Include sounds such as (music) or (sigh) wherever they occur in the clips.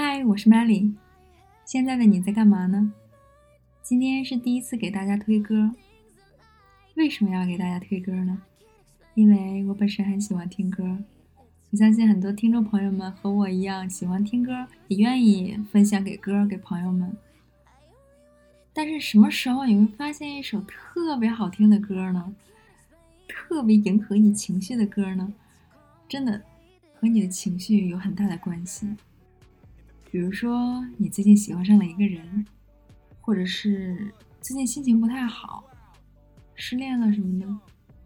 嗨，我是 Melly。现在的你在干嘛呢？今天是第一次给大家推歌。为什么要给大家推歌呢？因为我本身很喜欢听歌。我相信很多听众朋友们和我一样喜欢听歌，也愿意分享给歌给朋友们。但是什么时候你会发现一首特别好听的歌呢？特别迎合你情绪的歌呢？真的和你的情绪有很大的关系。比如说，你最近喜欢上了一个人，或者是最近心情不太好，失恋了什么的，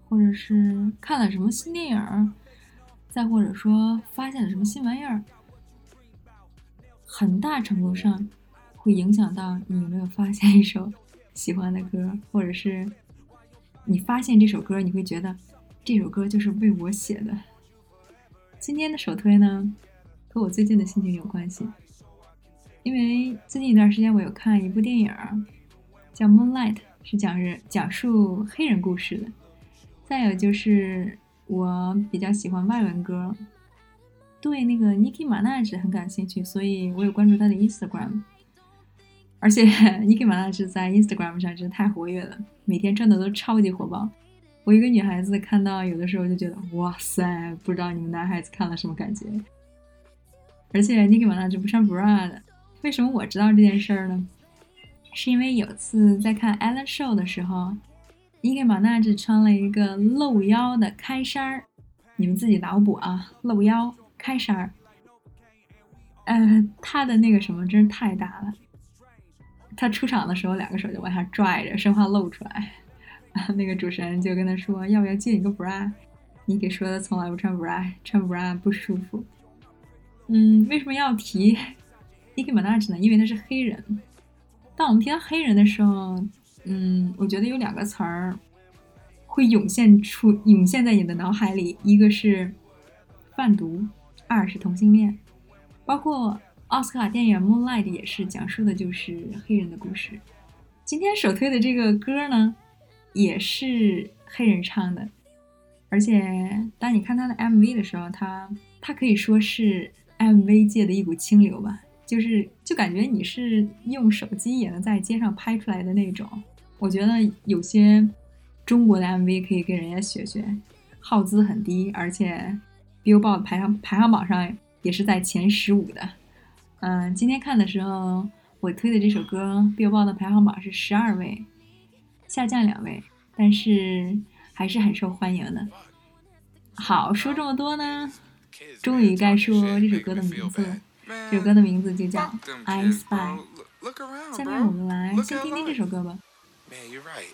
或者是看了什么新电影，再或者说发现了什么新玩意儿，很大程度上会影响到你有没有发现一首喜欢的歌，或者是你发现这首歌，你会觉得这首歌就是为我写的。今天的首推呢，和我最近的心情有关系。因为最近一段时间，我有看一部电影，叫《Moonlight》，是讲人讲述黑人故事的。再有就是我比较喜欢外文歌，对那个 Nicki Minaj 很感兴趣，所以我有关注他的 Instagram。而且 (laughs) Nicki Minaj 在 Instagram 上真的太活跃了，每天转的都超级火爆。我一个女孩子看到有的时候就觉得，哇塞，不知道你们男孩子看了什么感觉。而且 Nicki Minaj 不穿 bra 的。为什么我知道这件事儿呢？是因为有次在看 Ellen Show 的时候，伊格玛纳只穿了一个露腰的开衫儿，你们自己脑补啊，露腰开衫儿。呃，他的那个什么真是太大了，他出场的时候两个手就往下拽着，生怕露出来。(laughs) 那个主持人就跟他说：“要不要借你个 bra？” 你给说的从来不穿 bra，穿 bra 不舒服。嗯，为什么要提？Nicki Minaj 呢？因为他是黑人。当我们提到黑人的时候，嗯，我觉得有两个词儿会涌现出、涌现在你的脑海里，一个是贩毒，二是同性恋。包括奥斯卡电影《Moonlight》也是讲述的就是黑人的故事。今天首推的这个歌呢，也是黑人唱的，而且当你看他的 MV 的时候，他他可以说是 MV 界的一股清流吧。就是就感觉你是用手机也能在街上拍出来的那种，我觉得有些中国的 MV 可以跟人家学学，耗资很低，而且 Billboard 排行排行榜上也是在前十五的。嗯，今天看的时候我推的这首歌 Billboard 的排行榜是十二位，下降两位，但是还是很受欢迎的。好，说这么多呢，终于该说这首歌的名字了。这首歌的名字就叫《I Spy》。下面我们来先听听这首歌吧。Man, you're right.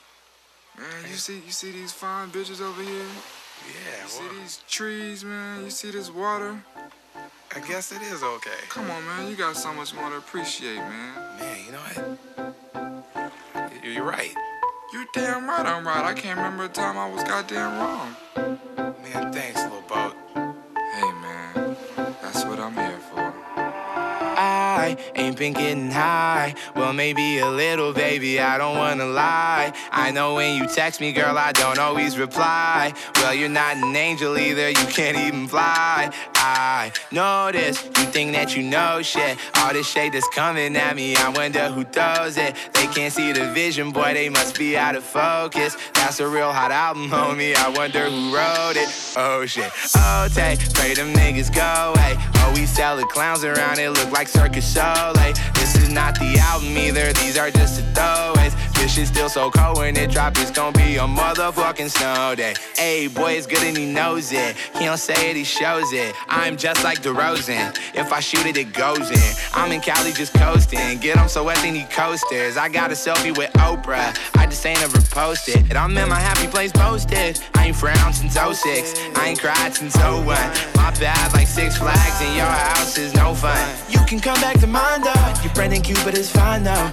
Man, you see, you see these fine bitches over here? Yeah. You see these trees, man? You see this water? I guess it is okay. Come on, man. You got so much more to appreciate, man. Man, you know what? You're right. You're damn right I'm right. I can't remember a time I was goddamn wrong. Man, thanks, little Ain't getting high. Well, maybe a little, baby, I don't wanna lie. I know when you text me, girl, I don't always reply. Well, you're not an angel either, you can't even fly. I this, you think that you know shit. All this shade that's coming at me, I wonder who throws it. They can't see the vision, boy, they must be out of focus. That's a real hot album, homie. I wonder who wrote it. Oh shit. Oh, take, pray them niggas go away. Oh, we sell the clowns around, it look like circus show. Like, this is not the album either, these are just the throwaways. This shit still so cold when it drop, it's gonna be a motherfucking snow day. Hey, boy, it's good and he knows it. He don't say it, he shows it. I'm just like DeRozan. If I shoot it, it goes in. I'm in Cali just coasting. Get on so wet, they need coasters. I got a selfie with Oprah. I just ain't ever posted. And I'm in my happy place posted. I ain't frowned since 06. I ain't cried since 01. My bad, like six flags in your house is no fun. You can come back to mine though. Your friend and Cupid is fine though.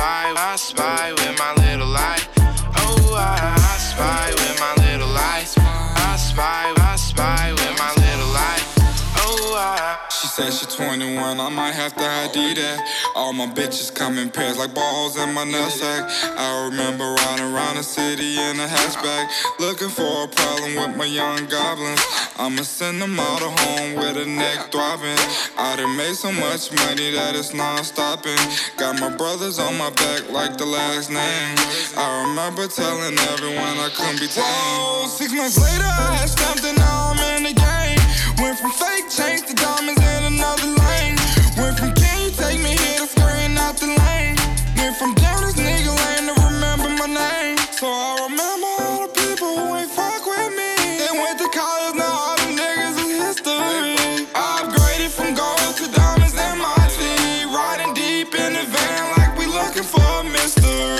I spy, I spy with my little light. Oh, I, I spy with my little light. I spy, I spy She said she 21, I might have to ID that. All my bitches come in pairs like balls in my nutsack. I remember riding around the city in a hatchback, looking for a problem with my young goblins. I'ma send them all to home with a neck throbbing. I done made so much money that it's non-stopping. Got my brothers on my back like the last name. I remember telling everyone I couldn't be tamed. Whoa, six months later I had and now I'm in the game. From fake chains to diamonds in another lane. Went from you take me here to screen out the lane. Went from down this nigga lane to remember my name. So I remember all the people who ain't fuck with me. They went to college, now all them niggas is history. I upgraded from gold to diamonds in my teeth. Riding deep in the van like we looking for a mystery.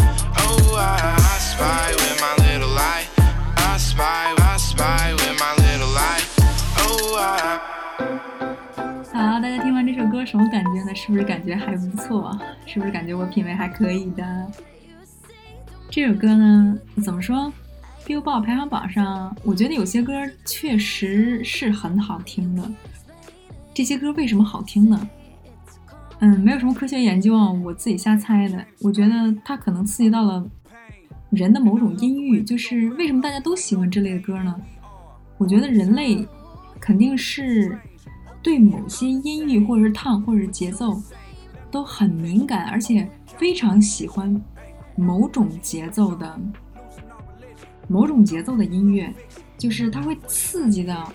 好，大家听完这首歌什么感觉呢？是不是感觉还不错？是不是感觉我品味还可以的？这首歌呢，怎么说？Billboard 排行榜上，我觉得有些歌确实是很好听的。这些歌为什么好听呢？嗯，没有什么科学研究啊，我自己瞎猜的。我觉得它可能刺激到了人的某种音域，就是为什么大家都喜欢这类的歌呢？我觉得人类肯定是对某些音域或者是烫或者是节奏都很敏感，而且非常喜欢某种节奏的某种节奏的音乐，就是它会刺激到，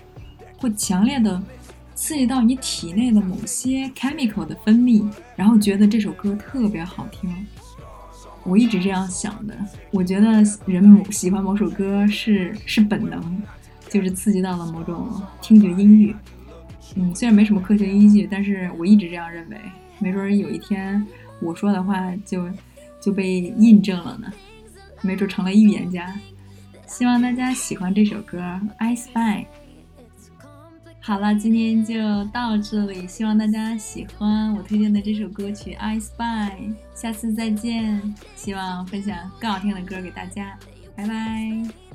会强烈的刺激到你体内的某些 chemical 的分泌，然后觉得这首歌特别好听。我一直这样想的，我觉得人某喜欢某首歌是是本能，就是刺激到了某种听觉音域。嗯，虽然没什么科学依据，但是我一直这样认为。没准有一天我说的话就就被印证了呢，没准成了预言家。希望大家喜欢这首歌《I Spy》。好了，今天就到这里，希望大家喜欢我推荐的这首歌曲《I Spy》。下次再见，希望分享更好听的歌给大家，拜拜。